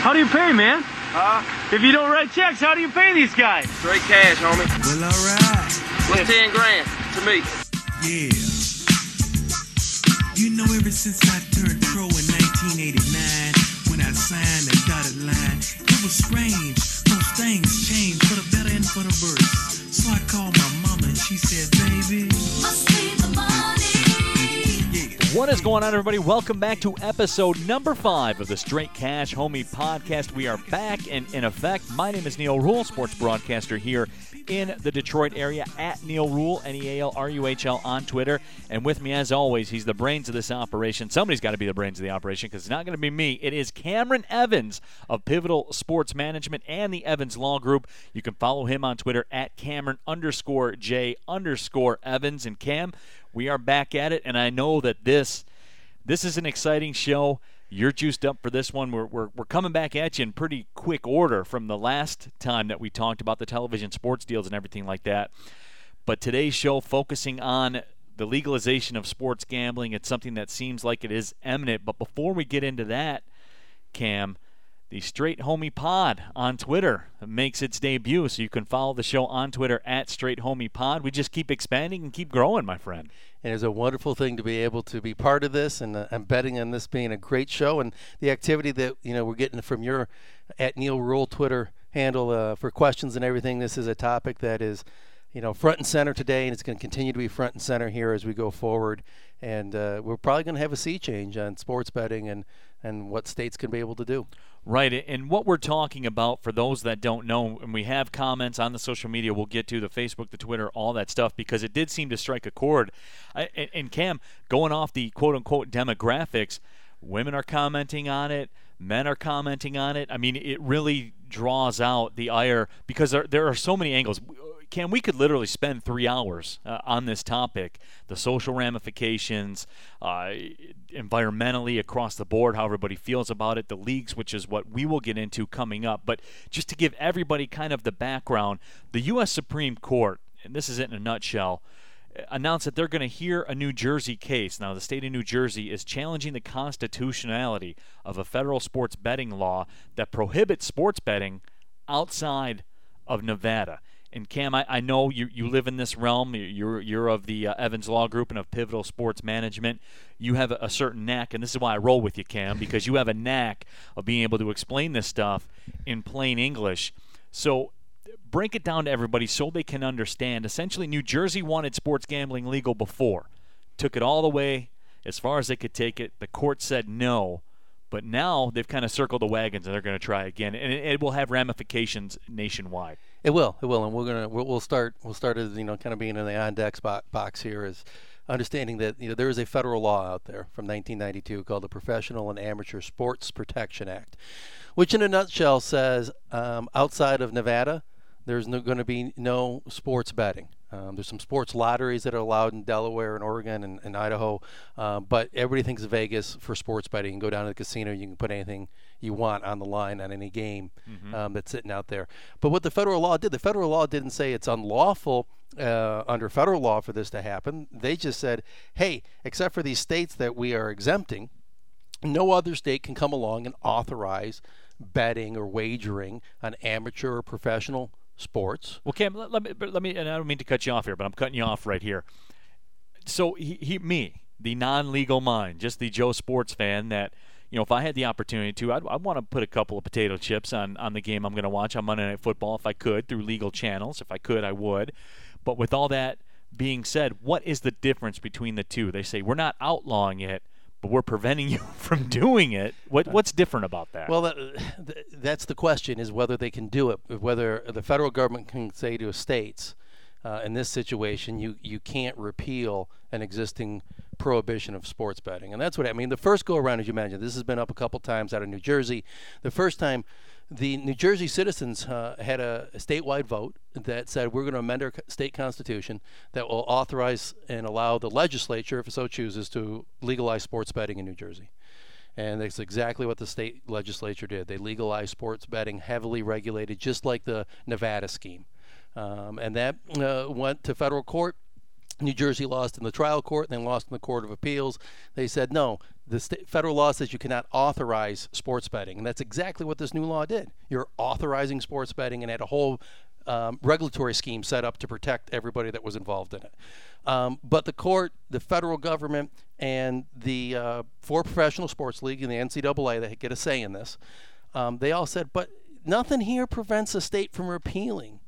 How do you pay, man? Huh? If you don't write checks, how do you pay these guys? Straight cash, homie. Well, alright. What's 10 grand to me? Yeah. You know, ever since I turned pro in 1989, when I signed the dotted line, it was strange. Those things changed for the better and for the worse. So I called my mama and she said, baby. Must be the money. What is going on, everybody? Welcome back to episode number five of the Straight Cash Homie podcast. We are back and in effect. My name is Neal Ruhl, sports broadcaster here in the Detroit area at Neal Ruhl, N E A L R U H L on Twitter. And with me, as always, he's the brains of this operation. Somebody's got to be the brains of the operation because it's not going to be me. It is Cameron Evans of Pivotal Sports Management and the Evans Law Group. You can follow him on Twitter at Cameron underscore J underscore Evans. And Cam, we are back at it, and I know that this this is an exciting show. You're juiced up for this one. We're, we're, we're coming back at you in pretty quick order from the last time that we talked about the television sports deals and everything like that. But today's show focusing on the legalization of sports gambling. It's something that seems like it is imminent. But before we get into that, Cam, the Straight Homie Pod on Twitter makes its debut. So you can follow the show on Twitter at Straight Homie Pod. We just keep expanding and keep growing, my friend. It's a wonderful thing to be able to be part of this, and uh, I'm betting on this being a great show. And the activity that you know we're getting from your at Neal Ruhl Twitter handle uh, for questions and everything. This is a topic that is, you know, front and center today, and it's going to continue to be front and center here as we go forward. And uh, we're probably going to have a sea change on sports betting and and what states can be able to do. Right, and what we're talking about for those that don't know, and we have comments on the social media, we'll get to the Facebook, the Twitter, all that stuff, because it did seem to strike a chord. And Cam, going off the quote unquote demographics, women are commenting on it, men are commenting on it. I mean, it really draws out the ire because there, there are so many angles. Cam, we could literally spend three hours uh, on this topic the social ramifications, uh, environmentally across the board, how everybody feels about it, the leagues, which is what we will get into coming up. But just to give everybody kind of the background, the U.S. Supreme Court, and this is it in a nutshell, announced that they're going to hear a New Jersey case. Now, the state of New Jersey is challenging the constitutionality of a federal sports betting law that prohibits sports betting outside of Nevada. And Cam, I, I know you, you live in this realm. You- You're you're of the uh, Evans Law Group and of Pivotal Sports Management. You have a, certain knack, and this is why I roll with you, Cam, because you have a knack of being able to explain this stuff in plain English. So break it down to everybody so they can understand. Essentially, New Jersey wanted sports gambling legal before, took it all the way as far as they could take it. The court said no, but now they've kind of circled the wagons and they're going to try again, and it will have ramifications nationwide. It will, it will, and we're gonna we'll, we'll start we'll start as you know kind of being in the on deck spot box here is understanding that you know there is a federal law out there from 1992 called the Professional and Amateur Sports Protection Act, which in a nutshell says um, outside of Nevada there's no, going to be no sports betting. Um, there's some sports lotteries that are allowed in Delaware and Oregon and, and Idaho, uh, but everybody thinks Vegas for sports betting. You can go down to the casino, you can put anything you want on the line on any game um, that's sitting out there. But what the federal law did, the federal law didn't say it's unlawful uh, under federal law for this to happen. They just said, hey, except for these states that we are exempting, no other state can come along and authorize betting or wagering on amateur or professional sports. Well, Cam, let, let me let me, and I don't mean to cut you off here, but I'm cutting you off right here. So he, he me, the non-legal mind, just the Joe sports fan that you know, if I had the opportunity to, I'd, I'd want to put a couple of potato chips on, on the game I'm going to watch on Monday Night Football if I could through legal channels. If I could, I would. But with all that being said, what is the difference between the two? They say we're not outlawing it, but we're preventing you from doing it. What what's different about that? Well, that, that's the question: is whether they can do it. Whether the federal government can say to states, uh, in this situation, you you can't repeal an existing prohibition of sports betting, and that's what I mean. The first go around, as you mentioned, this has been up a couple times out of New Jersey. The first time, the New Jersey citizens uh, had a, statewide vote that said we're going to amend our state constitution that will authorize and allow the legislature, if it so chooses, to legalize sports betting in New Jersey. And that's exactly what the state legislature did. They legalized sports betting, heavily regulated, just like the Nevada scheme. Um, and that uh, went to federal court. New Jersey lost in the trial court and then lost in the Court of Appeals. They said no, the sta federal law says you cannot authorize sports betting, and that's exactly what this new law did. You're authorizing sports betting and had a whole um, regulatory scheme set up to protect everybody that was involved in it. Um, but the court, the federal government, and the uh, four professional sports league and the NCAA that get a say in this, um, they all said, but nothing here prevents a state from repealing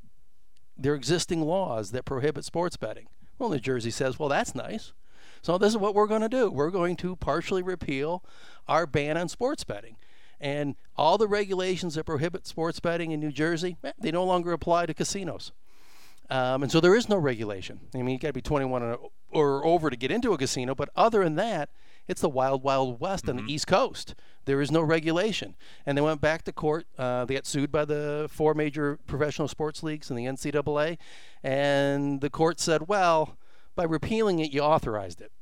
their existing laws that prohibit sports betting. Well, New Jersey says, well, that's nice. So this is what we're going to do. We're going to partially repeal our ban on sports betting. And all the regulations that prohibit sports betting in New Jersey, eh, they no longer apply to casinos. Um, and so there is no regulation. I mean, you got to be 21 or, or over to get into a casino, but other than that, it's the wild, wild west on the East Coast. There is no regulation. And they went back to court. Uh, they got sued by the four major professional sports leagues and the NCAA. And the court said, well, by repealing it, you authorized it.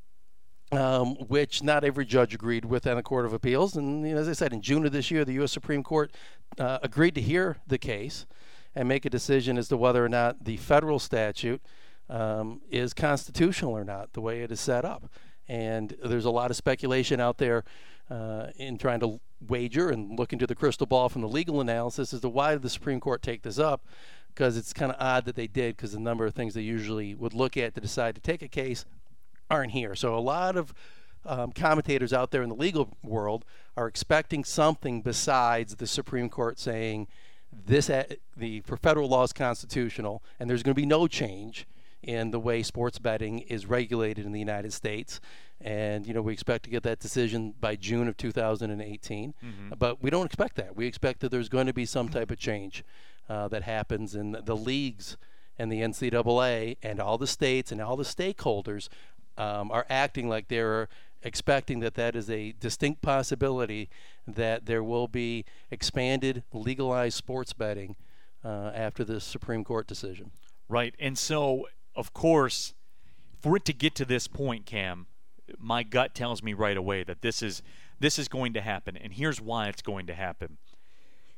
Um, which not every judge agreed with on the Court of Appeals. And you know, as I said, in June of this year, the U.S. Supreme Court uh, agreed to hear the case and make a decision as to whether or not the federal statute um, is constitutional or not, the way it is set up. And there's a lot of speculation out there uh, in trying to wager and look into the crystal ball from the legal analysis as to why did the Supreme Court take this up? Because it's kind of odd that they did, because the number of things they usually would look at to decide to take a case aren't here. So a lot of um, commentators out there in the legal world are expecting something besides the Supreme Court saying this uh, the federal law is constitutional and there's going to be no change in the way sports betting is regulated in the United States. And you know we expect to get that decision by June of 2018, but we don't expect that. We expect that there's going to be some type of change uh, that happens in the leagues and the NCAA and all the states and all the stakeholders um, are acting like they're expecting that that is a distinct possibility that there will be expanded legalized sports betting uh, after this Supreme Court decision. Right. And so, of course, for it to get to this point, Cam, my gut tells me right away that this is this is going to happen, and here's why it's going to happen.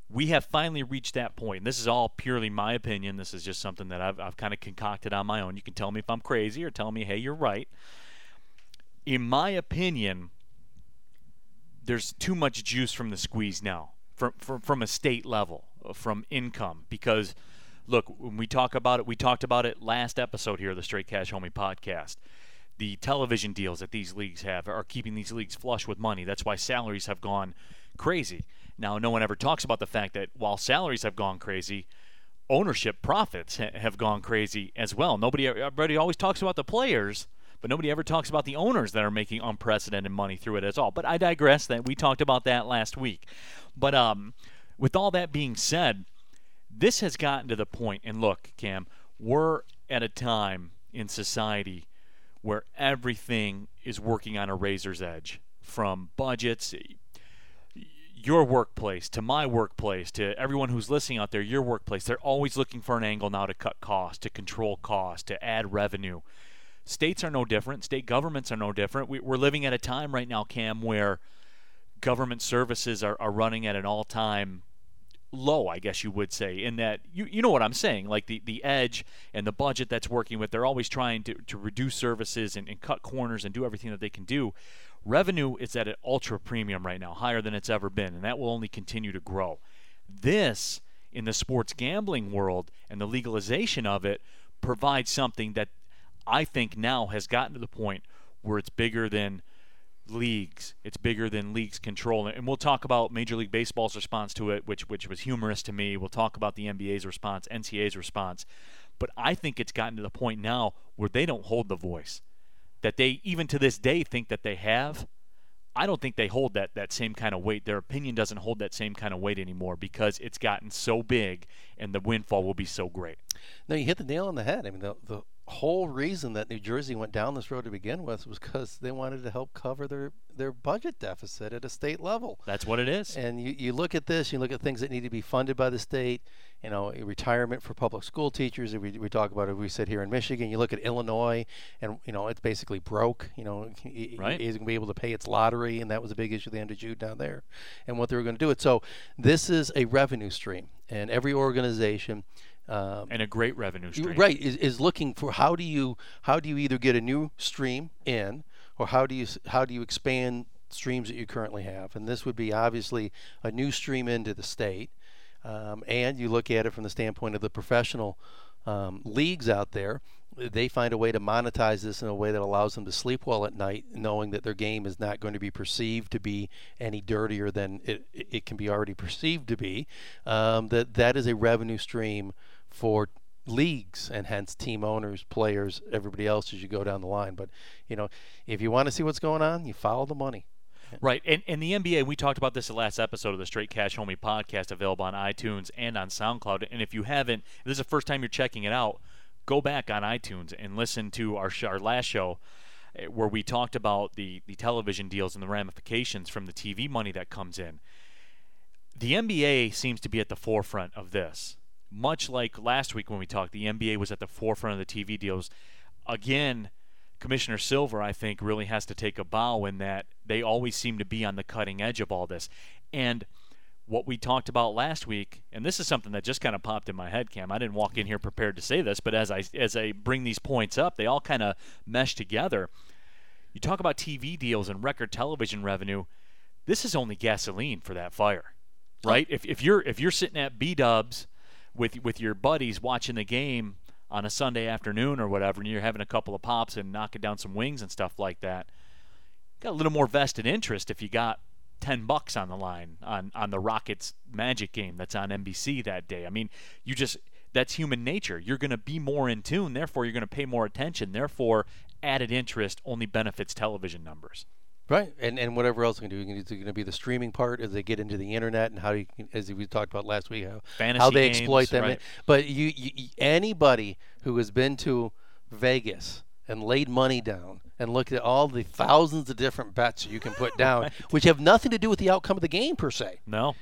We have finally reached that point. And this is all purely my opinion. This is just something that I've, I've kind of concocted on my own. You can tell me if I'm crazy or tell me, hey, you're right. In my opinion, there's too much juice from the squeeze now from, from, from a state level, from income. Because, look, when we talk about it, we talked about it last episode here of the Straight Cash Homie podcast. The television deals that these leagues have are keeping these leagues flush with money. That's why salaries have gone crazy. Now, no one ever talks about the fact that while salaries have gone crazy, ownership profits ha- have gone crazy as well. Nobody, everybody always talks about the players, but nobody ever talks about the owners that are making unprecedented money through it as all. But I digress. That we talked about that last week. But um, with all that being said, this has gotten to the point, and look, Cam, we're at a time in society where everything is working on a razor's edge, from budgets, your workplace to my workplace to everyone who's listening out there, your workplace. They're always looking for an angle now to cut costs, to control costs, to add revenue. States are no different. State governments are no different. We, we're living at a time right now, Cam, where government services are, are running at an all time low, I guess you would say, in that you you know what I'm saying, like the, the edge and the budget that's working with, they're always trying to, to reduce services and, and cut corners and do everything that they can do. Revenue is at an ultra premium right now, higher than it's ever been, and that will only continue to grow. This in the sports gambling world and the legalization of it provides something that I think now has gotten to the point where it's bigger than leagues. It's bigger than leagues control. And we'll talk about Major League Baseball's response to it, which which was humorous to me. We'll talk about the NBA's response, NCAA's response. But I think it's gotten to the point now where they don't hold the voice. That they even to this day think that they have. I don't think they hold that that same kind of weight. Their opinion doesn't hold that same kind of weight anymore because it's gotten so big and the windfall will be so great. No, you hit the nail on the head. I mean, the, the whole reason that New Jersey went down this road to begin with was because they wanted to help cover their, their budget deficit at a state level. That's what it is. And you, you look at this, you look at things that need to be funded by the state, you know, retirement for public school teachers. We, we talk about it, we sit here in Michigan. You look at Illinois, and, you know, it's basically broke. You know, it Right. isn't going to be able to pay its lottery, and that was a big issue at the end of June down there, and what they were going to do it. So this is a revenue stream, and every organization Um, and a great revenue stream. right is, is looking for how do you how do you either get a new stream in or how do you how do you expand streams that you currently have and this would be obviously a new stream into the state um, and you look at it from the standpoint of the professional um, leagues out there they find a way to monetize this in a way that allows them to sleep well at night knowing that their game is not going to be perceived to be any dirtier than it, it can be already perceived to be um, that that is a revenue stream for leagues and hence team owners, players, everybody else as you go down the line. But you know, if you want to see what's going on, you follow the money. Right, and and the NBA, we talked about this the last episode of the Straight Cash Homie podcast, available on iTunes and on SoundCloud. And if you haven't, if this is the first time you're checking it out, go back on iTunes and listen to our sh- our last show, eh, where we talked about the the television deals and the ramifications from the TV money that comes in. The NBA seems to be at the forefront of this. Much like last week when we talked, the NBA was at the forefront of the TV deals. Again, Commissioner Silver, I think, really has to take a bow in that they always seem to be on the cutting edge of all this. And what we talked about last week, and this is something that just kind of popped in my head, Cam. I didn't walk in here prepared to say this, but as I as I bring these points up, they all kind of mesh together. You talk about TV deals and record television revenue. This is only gasoline for that fire, oh. right? If, if you're if you're sitting at B Dubs with with your buddies watching the game on a Sunday afternoon or whatever, and you're having a couple of pops and knocking down some wings and stuff like that, got a little more vested interest if you got ten bucks on the line on on the Rockets Magic game that's on NBC that day. I mean, you just that's human nature. You're going to be more in tune, therefore you're going to pay more attention. Therefore, added interest only benefits television numbers. Right, and and whatever else you can do, it's going to be the streaming part as they get into the internet and how you, can- as we talked about last week, how, how they games, exploit them. right. But you, you, you- anybody who has been to Vegas and laid money down and looked at all the thousands of different bets you can put down, which have nothing to do with the outcome of the game per se. No,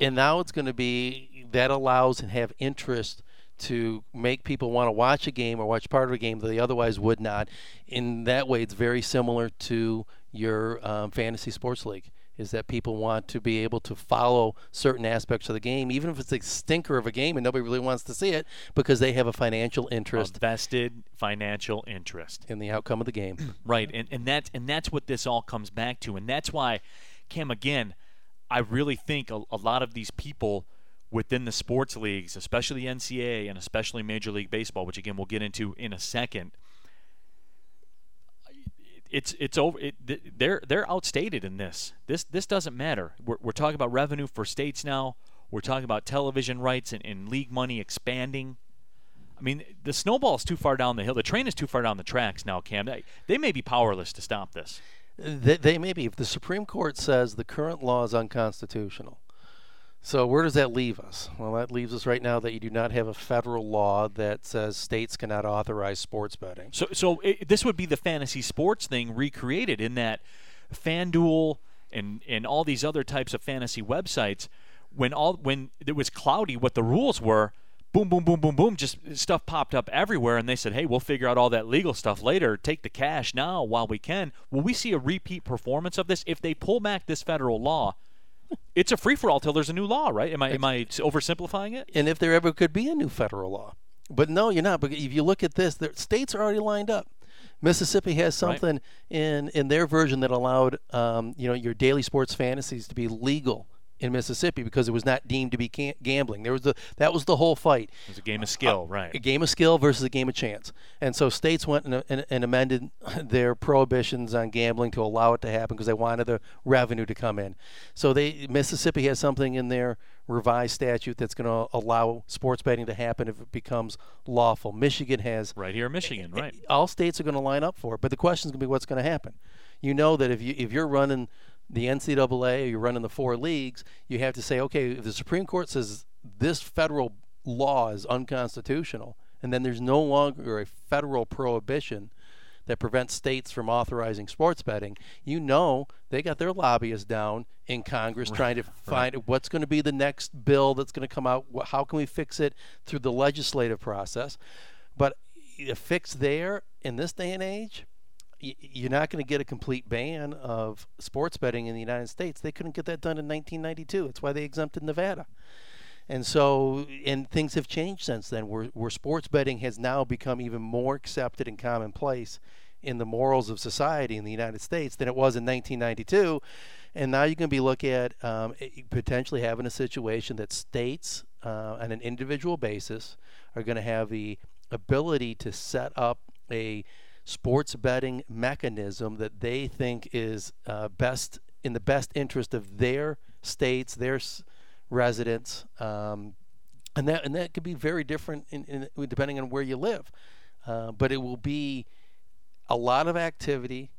and now it's going to be that allows and have interest to make people want to watch a game or watch part of a game that they otherwise would not. In that way, it's very similar to your um, fantasy sports league. Is that people want to be able to follow certain aspects of the game, even if it's a stinker of a game and nobody really wants to see it, because they have a financial a interest vested financial interest. in the outcome of the game. Right, and and that's and that's what this all comes back to, and that's why, Cam, again, I really think a, a lot of these people within the sports leagues, especially the NCAA and especially Major League Baseball, which again we'll get into in a second. It's it's over. It, they're they're outstated in this. This this doesn't matter. We're, we're talking about revenue for states now. We're talking about television rights and, and league money expanding. I mean, the snowball is too far down the hill. The train is too far down the tracks now, Cam. They, they may be powerless to stop this. They, they may be. If the Supreme Court says the current law is unconstitutional, so where does that leave us? Well, that leaves us right now that you do not have a federal law that says states cannot authorize sports betting. So, so it, this would be the fantasy sports thing recreated in that FanDuel and and all these other types of fantasy websites. When all when it was cloudy, what the rules were, boom, boom, boom, boom, boom, just stuff popped up everywhere, and they said, "Hey, we'll figure out all that legal stuff later. Take the cash now while we can." Will we see a repeat performance of this if they pull back this federal law? It's a free for all till there's a new law, right? Am I am I oversimplifying it? And if there ever could be a new federal law, but no, you're not. Because if you look at this, the states are already lined up. Mississippi has Right. something in in their version that allowed um, you know your daily sports fantasies to be legal in Mississippi because it was not deemed to be gambling. There was the that was the whole fight. It was a game of skill, uh, right? a game of skill versus a game of chance. And so states went and, and, and amended their prohibitions on gambling to allow it to happen because they wanted the revenue to come in. So they Mississippi has something in their revised statute that's going to allow sports betting to happen if it becomes lawful. Michigan has Right here in Michigan, right? all states are going to line up for it. But the question is going to be what's going to happen. You know that if you if you're running the NCAA or you're running the four leagues, you have to say, okay, if the Supreme Court says this federal law is unconstitutional, and then there's no longer a federal prohibition that prevents states from authorizing sports betting, you know they got their lobbyists down in Congress trying to find what's going to be the next bill that's going to come out. How can we fix it through the legislative process? But a fix there in this day and age, you're not going to get a complete ban of sports betting in the United States. They couldn't get that done in 1992. That's why they exempted Nevada. And so, and things have changed since then, where, where sports betting has now become even more accepted and commonplace in the morals of society in the United States than it was in 1992. And now you can be looking at um, potentially having a situation that states, uh, on an individual basis, are going to have the ability to set up a sports betting mechanism that they think is uh, best in the best interest of their states, their s- residents, um, and that and that could be very different in, in depending on where you live. Uh, but it will be a lot of activity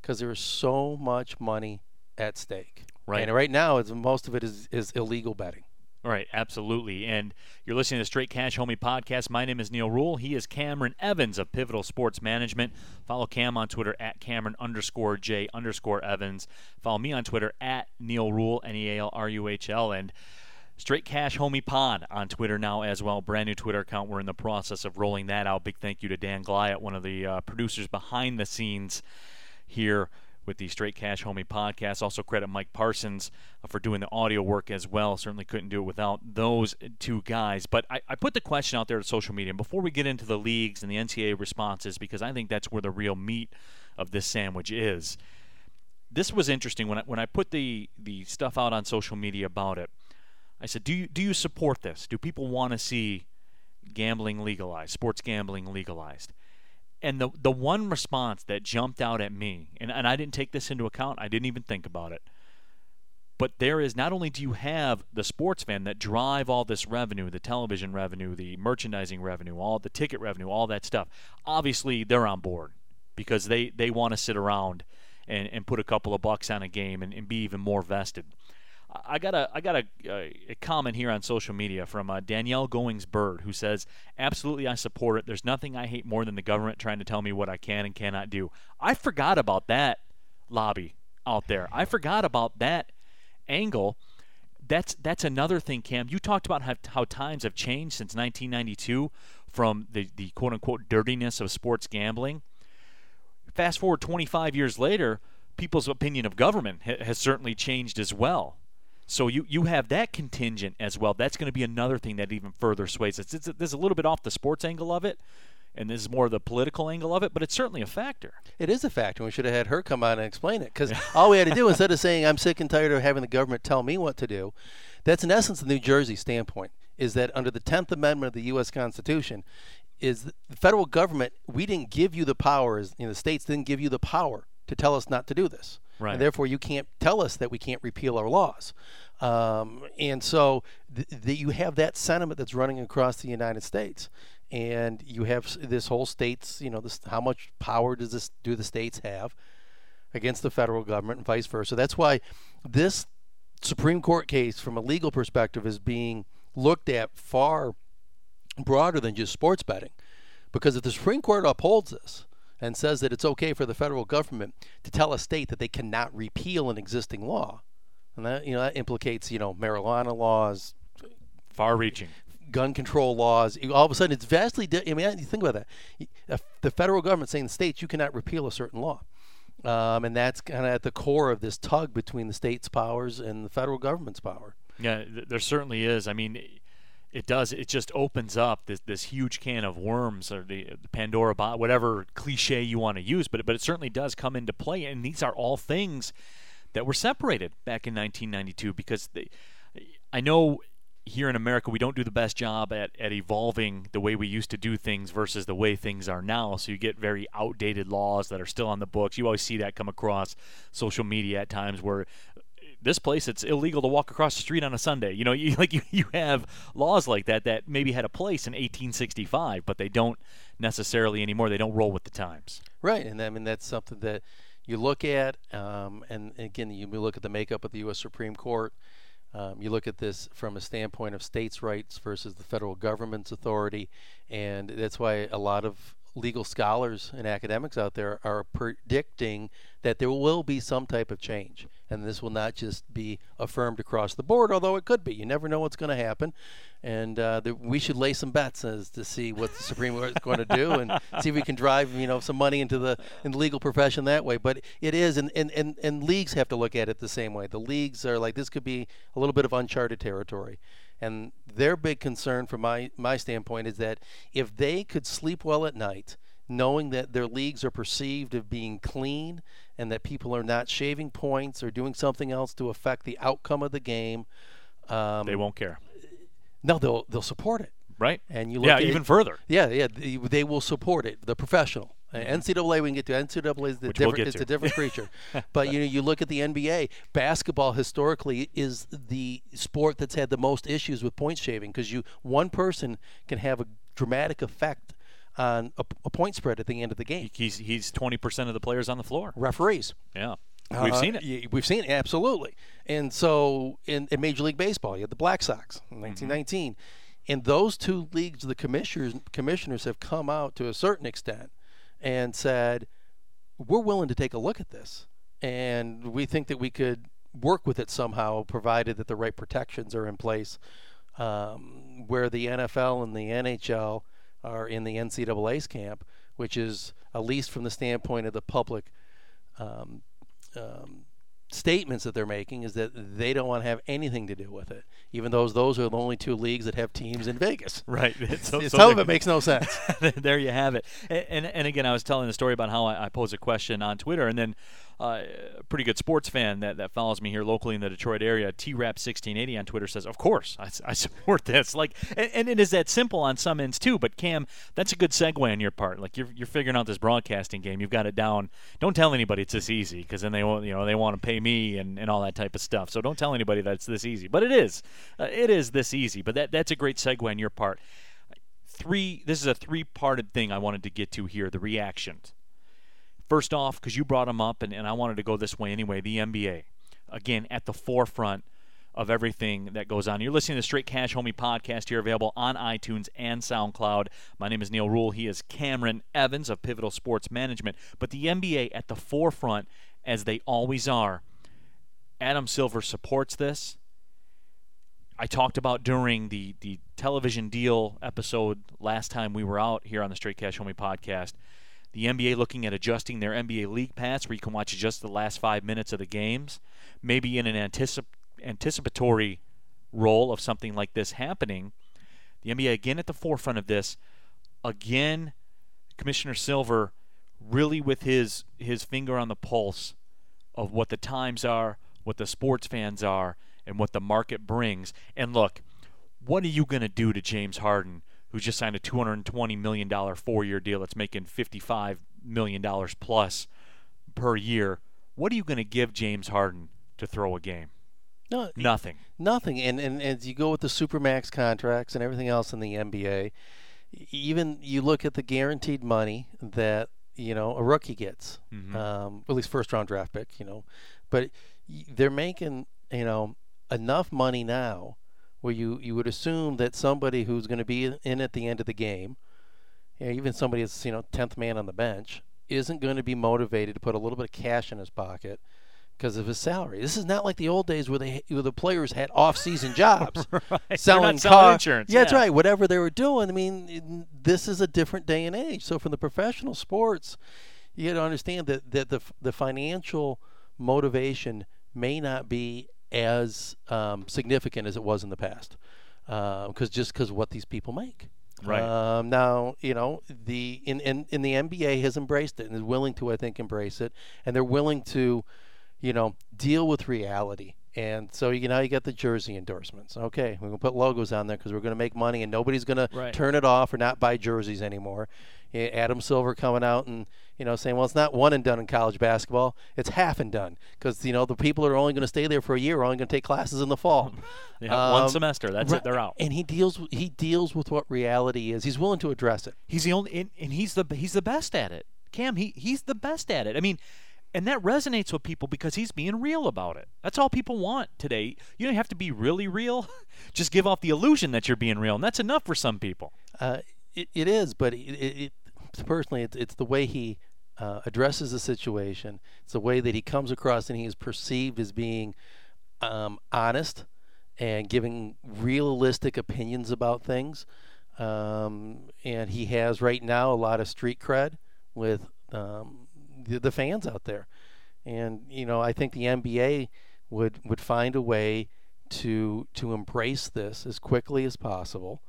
because there is so much money at stake. Right. And right now, it's, most of it is, is illegal betting. All right, absolutely. And you're listening to the Straight Cash Homie podcast. My name is Neal Ruhl. He is Cameron Evans of Pivotal Sports Management. Follow Cam on Twitter at Cameron underscore J underscore Evans. Follow me on Twitter at Neal Ruhl, N E A L R U H L. And Straight Cash Homie Pod on Twitter now as well. Brand new Twitter account. We're in the process of rolling that out. Big thank you to Dan Glyat, one of the uh, producers behind the scenes here with the Straight Cash Homie podcast. Also credit Mike Parsons uh, for doing the audio work as well. Certainly couldn't do it without those two guys. But I, I put the question out there to social media. And before we get into the leagues and the NCAA responses, because I think that's where the real meat of this sandwich is. This was interesting when I, when I put the, the stuff out on social media about it. I said, do you, do you support this? Do people want to see gambling legalized, sports gambling legalized? And the the one response that jumped out at me, and, and I didn't take this into account, I didn't even think about it. But there is not only do you have the sports fan that drive all this revenue, the television revenue, the merchandising revenue, all the ticket revenue, all that stuff. Obviously, they're on board because they, they want to sit around and, and put a couple of bucks on a game and, and be even more vested. I got a I got a, a, comment here on social media from uh, Danielle Goings Bird who says, "Absolutely, I support it. There's nothing I hate more than the government trying to tell me what I can and cannot do." I forgot about that lobby out there. I forgot about that angle. That's that's another thing, Cam. You talked about how, how times have changed since 1992 from the the quote unquote dirtiness of sports gambling. Fast forward 25 years later, people's opinion of government ha- has certainly changed as well. So you, you have that contingent as well. That's going to be another thing that even further sways it. It's, it's, there's a little bit off the sports angle of it, and this is more the political angle of it, but it's certainly a factor. It is a factor. We should have had her come on and explain it because all we had to do instead of saying I'm sick and tired of having the government tell me what to do, that's in essence the New Jersey standpoint. Is that under the Tenth Amendment of the U.S. Constitution, is the federal government we didn't give you the powers, you know, the states didn't give you the power to tell us not to do this. Right. And therefore, you can't tell us that we can't repeal our laws. Um, and so th- th- you have that sentiment that's running across the United States. And you have this whole states, you know, this, how much power does this do the states have against the federal government and vice versa? That's why this Supreme Court case, from a legal perspective, is being looked at far broader than just sports betting. Because if the Supreme Court upholds this and says that it's okay for the federal government to tell a state that they cannot repeal an existing law, and that you know that implicates you know marijuana laws, Far reaching. gun control laws. All of a sudden, it's vastly. Di- I mean, you think about that. Uh, The federal government saying the states you cannot repeal a certain law, um, and that's kind of at the core of this tug between the states' powers and the federal government's power. Yeah, there certainly is. I mean, it does. It just opens up this this huge can of worms or the, the Pandora box, whatever cliche you want to use. But but it certainly does come into play, and these are all things that were separated back in 1992 because they, I know here in America we don't do the best job at, at evolving the way we used to do things versus the way things are now. So you get very outdated laws that are still on the books. You always see that come across social media at times where this place it's illegal to walk across the street on a Sunday. You know, you like you, you have laws like that that maybe had a place in 1865, but they don't necessarily anymore. They don't roll with the times. Right, and I mean that's something that you look at, um, and again, you look at the makeup of the U.S. Supreme Court. Um, you look at this from a standpoint of states' rights versus the federal government's authority, and that's why a lot of legal scholars and academics out there are predicting that there will be some type of change, and this will not just be affirmed across the board, although it could be. You never know what's going to happen, and uh, the, we should lay some bets as to see what the Supreme Court is going to do, and see if we can drive you know some money into the in the legal profession that way. But it is, and, and, and, and leagues have to look at it the same way. The leagues are like this could be a little bit of uncharted territory, And their big concern, from my my standpoint, is that if they could sleep well at night, knowing that their leagues are perceived of being clean and that people are not shaving points or doing something else to affect the outcome of the game, um, They won't care, no, they'll they'll support it. right? And you look yeah, even it- further. Yeah, yeah, they, they will support it. The professional. Uh, NCAA we can get to. NCAA is the Which we'll different. get it's to. a different creature. but you know, you look at the NBA. Basketball historically is the sport that's had the most issues with point shaving because you one person can have a dramatic effect on a, a point spread at the end of the game. He's he's twenty percent of the players on the floor. Referees. Yeah, we've Uh, seen it. We've seen it absolutely. And so in, in Major League Baseball, you had the Black Sox in Mm-hmm. 1919, and those two leagues, the commissioners commissioners have come out to a certain extent and said, we're willing to take a look at this, and we think that we could work with it somehow, provided that the right protections are in place. Um, where the NFL and the NHL are in the NCAA's camp, which is at least from the standpoint of the public um, um, statements that they're making is that they don't want to have anything to do with it, even though those are the only two leagues that have teams in Vegas. Right. So, so Some of it makes no sense. there you have it. And, and and again, I was telling the story about how I, I pose a question on Twitter, and then uh, a pretty good sports fan that, that follows me here locally in the Detroit area, T-Rap1680 on Twitter says, "Of course, I support this." Like, and, and it is that simple on some ends too. But Cam, that's a good segue on your part. Like, you're you're figuring out this broadcasting game. You've got it down. Don't tell anybody it's this easy, because then they want you know they want to pay me and, and all that type of stuff. So don't tell anybody that it's this easy. But it is. Uh, it is this easy. But that that's a great segue on your part three this is a three parted thing I wanted to get to here the reactions. First off, because you brought them up and, and I wanted to go this way anyway, the NBA. Again, at the forefront of everything that goes on. You're listening to the Straight Cash Homie podcast here, available on iTunes and SoundCloud. My name is Neal Ruhl. He is Cameron Evans of Pivotal Sports Management. But the NBA at the forefront, as they always are. Adam Silver supports this. I talked about during the, the television deal episode last time we were out here on the Straight Cash Homie podcast. The NBA looking at adjusting their NBA League Pass where you can watch just the last five minutes of the games, maybe in an anticip- anticipatory role of something like this happening. The NBA again at the forefront of this. Again, Commissioner Silver really with his his finger on the pulse of what the times are, what the sports fans are, and what the market brings. And look, what are you going to do to James Harden, who just signed a $220 million four year deal that's making $55 million plus per year? What are you going to give James Harden to throw a game? No, Nothing. Nothing. And, and as you go with the supermax contracts and everything else in the NBA, even you look at the guaranteed money that you know a rookie gets, um, at least first round draft pick. You know, but they're making you know enough money now where you you would assume that somebody who's going to be in- at the end of the game, you know, even somebody that's you know tenth man on the bench, isn't going to be motivated to put a little bit of cash in his pocket because of his salary. This is not like the old days where they where the players had off-season jobs, They're selling car- insurance, Yeah, that's right. Whatever they were doing. I mean, this is a different day and age. So from the professional sports, you got to understand that that the the financial motivation may not be as um, significant as it was in the past, because just because what these people make. Right. Um, now, you know, the in, in in the NBA has embraced it and is willing to, I think, embrace it, and they're willing to, you know, deal with reality. And so you know you got the jersey endorsements. Okay, we're gonna put logos on there because we're gonna make money, and nobody's gonna Right. turn it off or not buy jerseys anymore. Yeah, Adam Silver coming out and you know saying, well, it's not one and done in college basketball; it's half and done because you know the people that are only going to stay there for a year are only going to take classes in the fall. Yeah, one Um, semester. That's Right, it. They're out. And he deals he deals with what reality is. He's willing to address it. He's the only, and, and he's the he's the best at it. Cam, he he's the best at it. I mean, and that resonates with people because he's being real about it. That's all people want today. You don't have to be really real. Just give off the illusion that you're being real, and that's enough for some people. Uh, it, it is, but it, it, it personally, it's, it's the way he uh, addresses the situation. It's the way that he comes across, and he is perceived as being um, honest and giving realistic opinions about things. Um, and he has right now a lot of street cred with um, the, the fans out there. And you know, I think the NBA would would find a way to to embrace this as quickly as possible,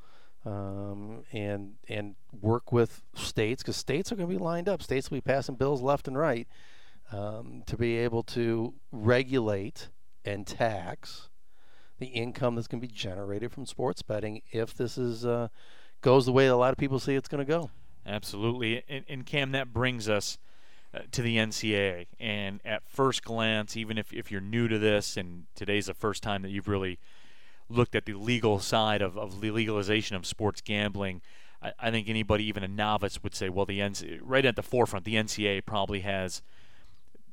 um, and and work with states because states are going to be lined up. States will be passing bills left and right um, to be able to regulate and tax the income that's going to be generated from sports betting if this is uh, goes the way a lot of people see it's going to go. Absolutely. And, and Cam, that brings us uh, to the NCAA. And at first glance, even if, if you're new to this and today's the first time that you've really looked at the legal side of, of the legalization of sports gambling, I, I think anybody, even a novice, would say, well, the NC- right at the forefront, the NCAA probably has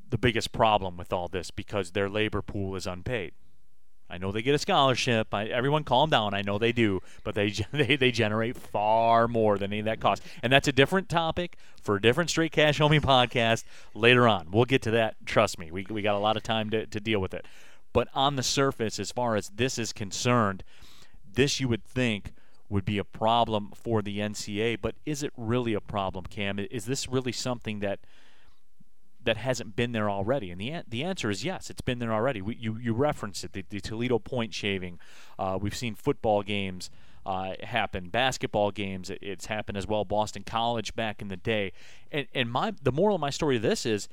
the biggest problem with all this because their labor pool is unpaid. I know they get a scholarship. I, everyone, calm down. I know they do, but they, they they generate far more than any of that cost, and that's a different topic for a different straight cash homie podcast later on. We'll get to that. Trust me, we we got a lot of time to to deal with it. But on the surface, as far as this is concerned, this you would think would be a problem for the NCA, But is it really a problem, Cam? Is this really something that that hasn't been there already? And the the answer is yes, it's been there already. We, you you referenced it, the, the Toledo point shaving. Uh, we've seen football games uh, happen, basketball games. It, it's happened as well. Boston College back in the day. And and my the moral of my story of this is,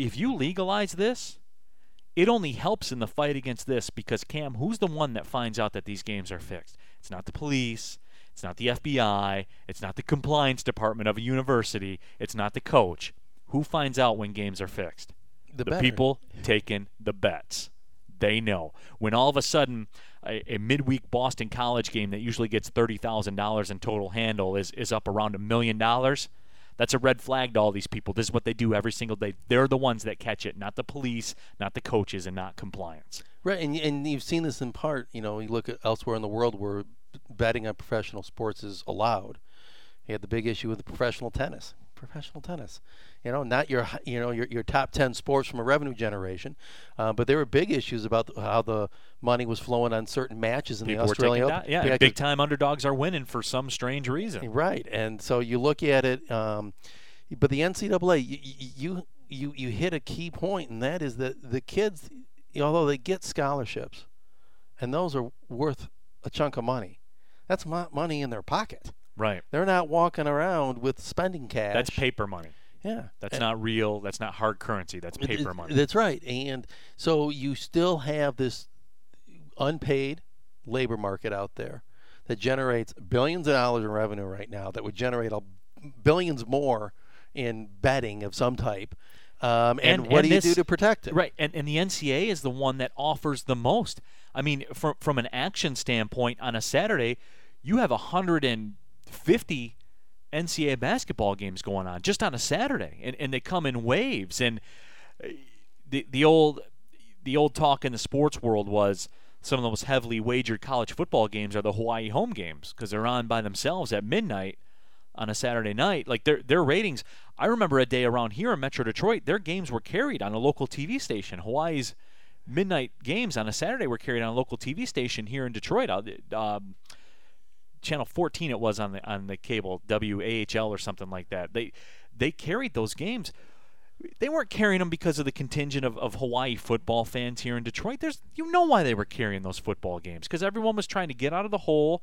if you legalize this, it only helps in the fight against this because Cam, who's the one that finds out that these games are fixed? It's not the police. It's not the FBI. It's not the compliance department of a university. It's not the coach. Who finds out when games are fixed? The, the people taking the bets. They know. When all of a sudden a, a midweek Boston College game that usually gets thirty thousand dollars in total handle is, is up around a million dollars, that's a red flag to all these people. This is what they do every single day. They're the ones that catch it, not the police, not the coaches, and not compliance. Right, and and you've seen this in part. You know, you look elsewhere in the world where betting on professional sports is allowed. You had the big issue with the professional tennis. Professional tennis, you know, not your you know your, your top ten sports from a revenue generation, uh, but there were big issues about how the money was flowing on certain matches in People the Australian that. Open. Yeah, 'cause- big time underdogs are winning for some strange reason. Right, and so you look at it, um, but the NCAA, you, you you you hit a key point, and that is that the kids, although they get scholarships, and those are worth a chunk of money, that's money in their pocket. Right. They're not walking around with spending cash. That's paper money. Yeah, That's And- not real. That's not hard currency. That's paper it- money. That's right. And so you still have this unpaid labor market out there that generates billions of dollars in revenue right now that would generate a, billions more in betting of some type. Um, and, And- what and do you do to protect it? Right, and, and the NCA is the one that offers the most. I mean, from from an action standpoint, on a Saturday, you have 150 NCAA basketball games going on just on a Saturday, and, and they come in waves. And uh, the the old the old talk in the sports world was some of the most heavily wagered college football games are the Hawaii home games because they're on by themselves at midnight on a Saturday night. Like their their ratings. I remember a day around here in Metro Detroit, their games were carried on a local TV station. Hawaii's midnight games on a Saturday were carried on a local TV station here in Detroit. Uh, Um, channel 14 it was on the on the cable WAHL or something like that. They they carried those games. They weren't carrying them because of the contingent of, of Hawaii football fans here in Detroit. There's you know why they were carrying those football games because everyone was trying to get out of the hole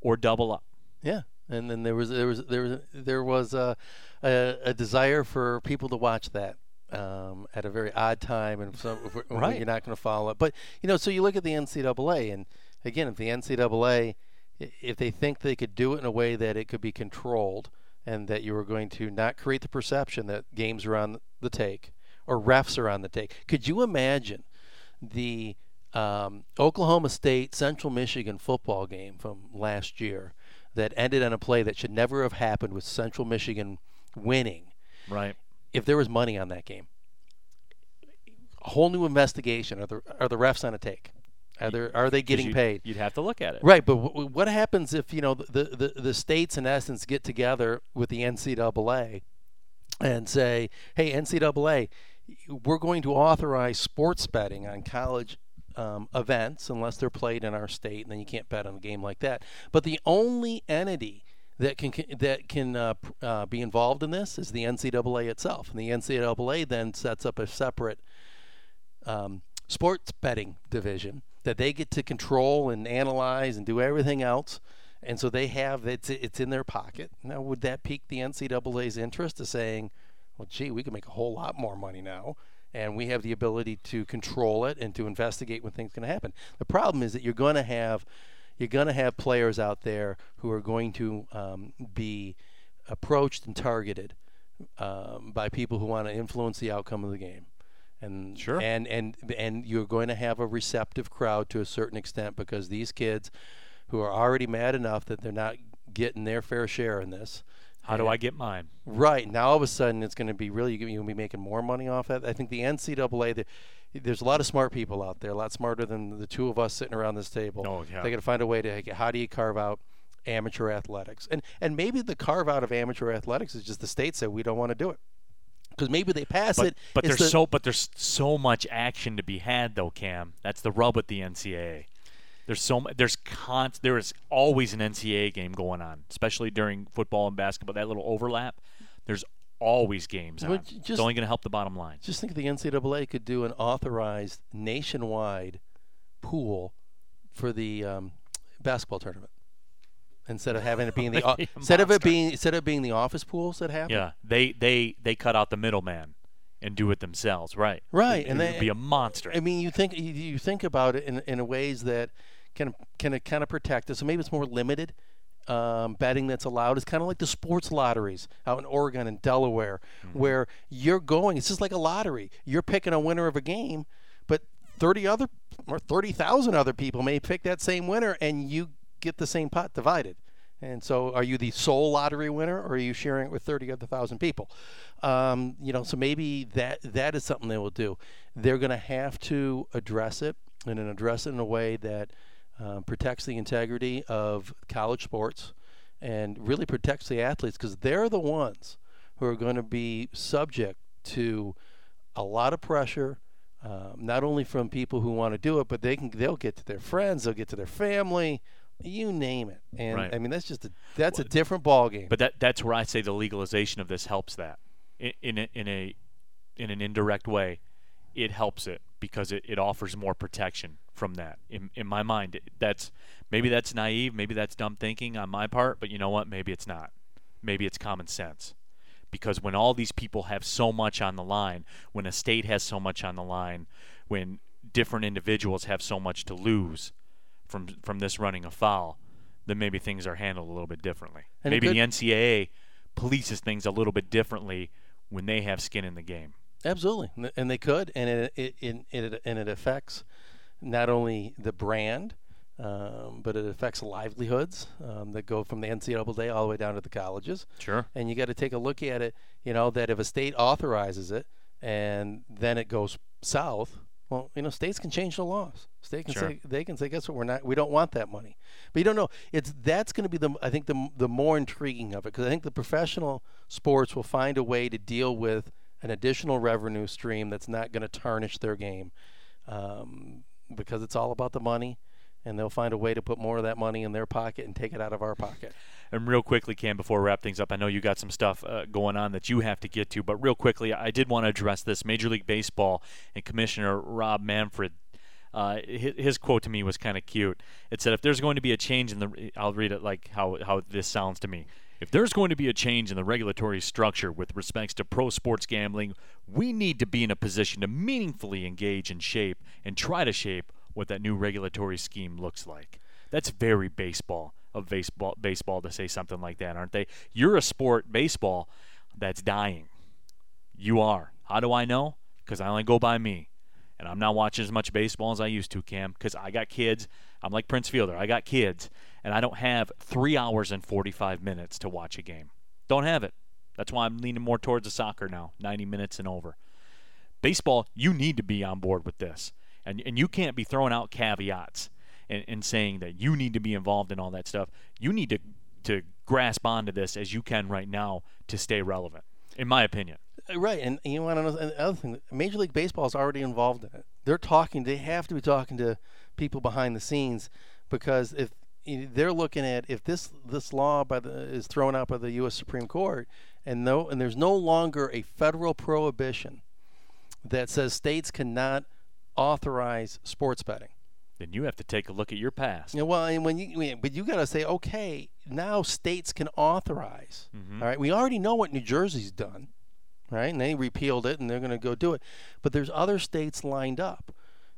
or double up. Yeah, and then there was there was there was there was a a, a desire for people to watch that um, at a very odd time and some Right. you're not going to follow it. But you know, so you look at the NCAA, and again, if the NCAA, if they think they could do it in a way that it could be controlled, and that you were going to not create the perception that games are on the take or refs are on the take, could you imagine the um, Oklahoma State Central Michigan football game from last year that ended on a play that should never have happened with Central Michigan winning Right. if there was money on that game. A whole new investigation. Are the are the refs on a take? Are there are they getting you'd- paid? You'd have to look at it. Right, but w- what happens if you know the, the the states in essence get together with the NCAA and say, "Hey, NCAA, we're going to authorize sports betting on college um, events unless they're played in our state, and then you can't bet on a game like that." But the only entity that can can- that can uh, uh, be involved in this is the NCAA itself, and the NCAA then sets up a separate um, sports betting division that they get to control and analyze and do everything else. And so they have it's it's in their pocket. Now, would that pique the NCAA's interest to saying, well, gee, we can make a whole lot more money now, and we have the ability to control it and to investigate when things to happen. The problem is that you're going to have you're going to have players out there who are going to um, be approached and targeted um, by people who want to influence the outcome of the game. And Sure. and and and you're going to have a receptive crowd to a certain extent because these kids who are already mad enough that they're not getting their fair share in this. How do I get mine? Right now, all of a sudden, it's going to be really you're going to be making more money off that. I think the NCAA, the, there's a lot of smart people out there, a lot smarter than the two of us sitting around this table. Oh, yeah. They got to find a way to how do you carve out amateur athletics, and and maybe the carve out of amateur athletics is just the state said we don't want to do it because maybe they pass But, it. but there's the- so but there's so much action to be had though, Cam. That's the rub with the NCAA. There's so there's con there is always an NCAA game going on, especially during football and basketball. That little overlap, there's always games on. j- it's only going to help the bottom line. Just think the NCAA could do an authorized nationwide pool for the um, basketball tournament instead of having it being the be instead of it being instead of being the office pools that happen. Yeah, they they they cut out the middleman and do it themselves, right? Right, It, and they- would be a monster. I mean, you think you, you think about it in in ways that can can kind of protect us. So maybe it's more limited. Um, betting that's allowed is kind of like the sports lotteries out in Oregon and Delaware, where you're going. It's just like a lottery. You're picking a winner of a game, but thirty other or thirty thousand other people may pick that same winner, and you get the same pot divided. And so, are you the sole lottery winner, or are you sharing it with thirty other thousand people? Um, you know, so maybe that that is something they will do. They're going to have to address it and then address it in a way that um, protects the integrity of college sports and really protects the athletes because they're the ones who are going to be subject to a lot of pressure. Um, not only from people who want to do it, but they can they'll get to their friends, they'll get to their family, you name it. And Right. I mean that's just a that's a different ball game. But that that's where I say the legalization of this helps that in in a, in a in an indirect way, it helps it because it, it offers more protection from that. In in my mind, that's maybe that's naive, maybe that's dumb thinking on my part, but you know what? Maybe it's not. Maybe it's common sense. Because when all these people have so much on the line, when a state has so much on the line, when different individuals have so much to lose from from this running afoul, then maybe things are handled a little bit differently. And maybe could- the NCAA polices things a little bit differently when they have skin in the game. Absolutely, and and they could, and it it, it, it and it affects not only the brand, um, but it affects livelihoods um, that go from the NCAA all the way down to the colleges. Sure. And you got to take a look at it. You know that if a state authorizes it and then it goes south, well, you know, states can change the laws. State can Sure. say they can say, guess what? We're not. We don't want that money. But you don't know. It's that's going to be the I think the the more intriguing of it because I think the professional sports will find a way to deal with an additional revenue stream that's not going to tarnish their game, um, because it's all about the money, and they'll find a way to put more of that money in their pocket and take it out of our pocket. And real quickly, Cam, before we wrap things up, I know you got some stuff uh, going on that you have to get to, but real quickly, I did want to address this. Major League Baseball and Commissioner Rob Manfred, uh, his, quote to me was kind of cute. It said, "If there's going to be a change in the, I'll read it like how how this sounds to me." If there's going to be a change in the regulatory structure with respects to pro sports gambling, we need to be in a position to meaningfully engage and shape and try to shape what that new regulatory scheme looks like. That's very baseball of baseball baseball to say something like that, aren't they? You're a sport baseball that's dying. You are. How do I know? Because I only go by me. And I'm not watching as much baseball as I used to, Cam, because I got kids. I'm like Prince Fielder. I got kids, and I don't have three hours and 45 minutes to watch a game. Don't have it. That's why I'm leaning more towards the soccer now, 90 minutes and over. Baseball, you need to be on board with this. And, and you can't be throwing out caveats and, and saying that you need to be involved in all that stuff. You need to, to grasp onto this as you can right now to stay relevant, in my opinion. Uh, Right, and you want to know the other thing? Major League Baseball is already involved in it. They're talking. They have to be talking to people behind the scenes because if they're looking at if this this law by the is thrown out by the U.S. Supreme Court, and no, and there's no longer a federal prohibition that says states cannot authorize sports betting. then you have to take a look at your past. Yeah, well, and when you, but you got to say, okay, now states can authorize. Mm-hmm. all right, we already know what New Jersey's done, right? And they repealed it, and they're going to go do it. But there's other states lined up,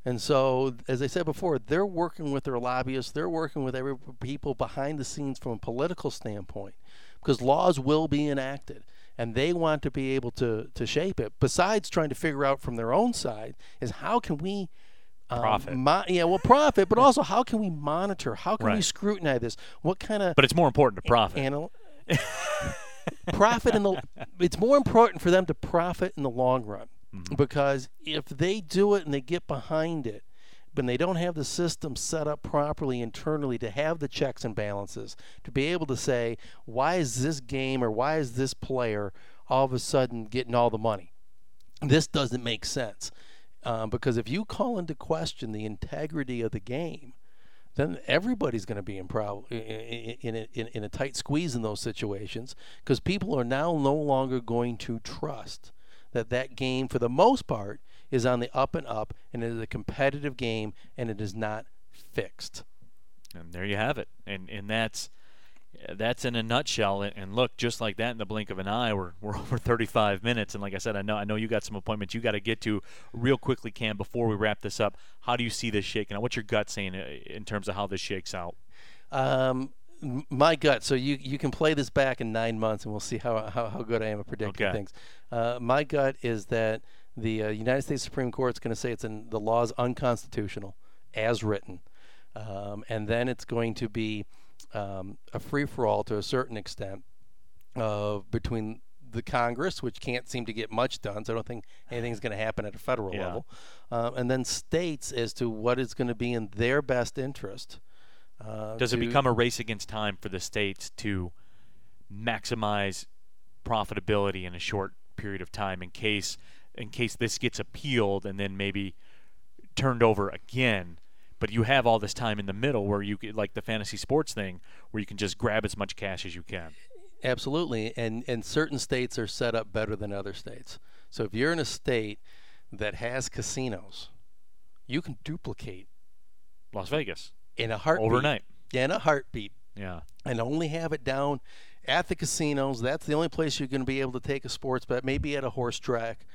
and so as I said before, they're working with their lobbyists. They're working with every people behind the scenes from a political standpoint, because laws will be enacted. And they want to be able to, to shape it. Besides trying to figure out from their own side, is how can we um, Profit. mo- yeah, well, profit, but also how can we monitor? How can we scrutinize this? What kind of But it's more important to profit. anal- profit in the? It's more important for them to profit in the long run Mm-hmm. because if they do it and they get behind it, but they don't have the system set up properly internally to have the checks and balances to be able to say why is this game or why is this player all of a sudden getting all the money? This doesn't make sense. Um, because if you call into question the integrity of the game, then everybody's going to be in, prob- in, in, in a tight squeeze in those situations because people are now no longer going to trust that that game, for the most part, is on the up and up and it is a competitive game and it is not fixed. And there you have it. And and that's that's in a nutshell. And, look, just like that, in the blink of an eye, we're we're over 35 minutes. And like I said, I know I know you got some appointments you got to get to real quickly, Cam. Before we wrap this up, how do you see this shaking out? What's your gut saying uh, in terms of how this shakes out? Um, my gut. So you you can play this back in nine months, and we'll see how how, how good I am at predicting Okay. things. Uh, my gut is that the uh, United States Supreme Court is going to say it's in the law is unconstitutional as written, um, and then it's going to be um, a free for all to a certain extent uh, between the Congress, which can't seem to get much done. So I don't think anything's going to happen at a federal Yeah. level, um, and then states as to what is going to be in their best interest. Uh, Does it become a race against time for the states to maximize profitability in a short period of time in case in case this gets appealed and then maybe turned over again? But you have all this time in the middle where you could, like the fantasy sports thing, where you can just grab as much cash as you can. Absolutely, and and certain states are set up better than other states. So if you're in a state that has casinos, you can duplicate Las Vegas in a heartbeat. overnight. Yeah, in a heartbeat, Yeah. and only have it down at the casinos. That's the only place you're going to be able to take a sports bet. Maybe at a horse track,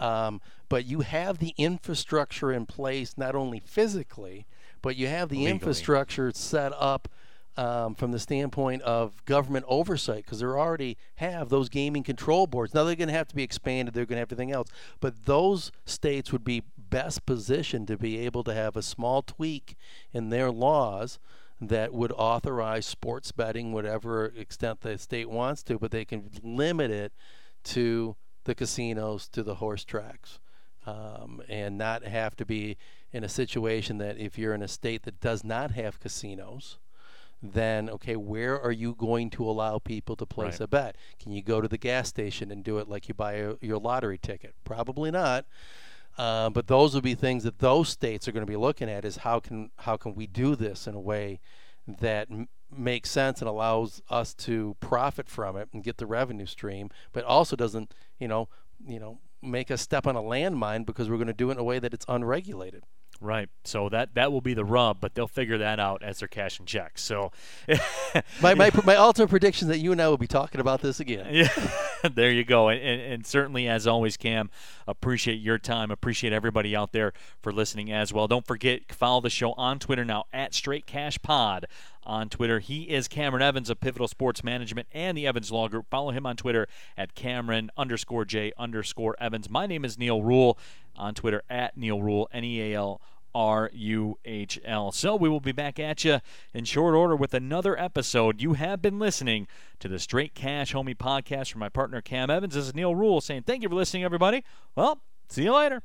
um, but you have the infrastructure in place not only physically, but you have the Legally. infrastructure set up um, from the standpoint of government oversight because they already have those gaming control boards. Now they're going to have to be expanded. They're going to have everything else, but those states would be best positioned to be able to have a small tweak in their laws that would authorize sports betting, whatever extent the state wants to, but they can limit it to the casinos, to the horse tracks, um, and not have to be in a situation that if you're in a state that does not have casinos, then okay, where are you going to allow people to place Right. a bet? Can you go to the gas station and do it like you buy a, your lottery ticket? Probably not. Uh, but those would be things that those states are going to be looking at: is how can how can we do this in a way that m- makes sense and allows us to profit from it and get the revenue stream, but also doesn't you know you know make us step on a landmine because we're going to do it in a way that it's unregulated. Right. So that that will be the rub, but they'll figure that out as they're cashing checks. So My my, my ultimate prediction is that you and I will be talking about this again. Yeah, there you go. And, and, and certainly, as always, Cam, appreciate your time. Appreciate everybody out there for listening as well. Don't forget, follow the show on Twitter now at Straight Cash Pod on Twitter. He is Cameron Evans of Pivotal Sports Management and the Evans Law Group. Follow him on Twitter at Cameron underscore J underscore Evans. My name is Neal Ruhl on Twitter at Neal Ruhl, N E A L R U H L. So we will be back at you in short order with another episode. You have been listening to the Straight Cash Homie podcast from my partner Cam Evans. This is Neal Ruhl saying thank you for listening, everybody. Well, see you later.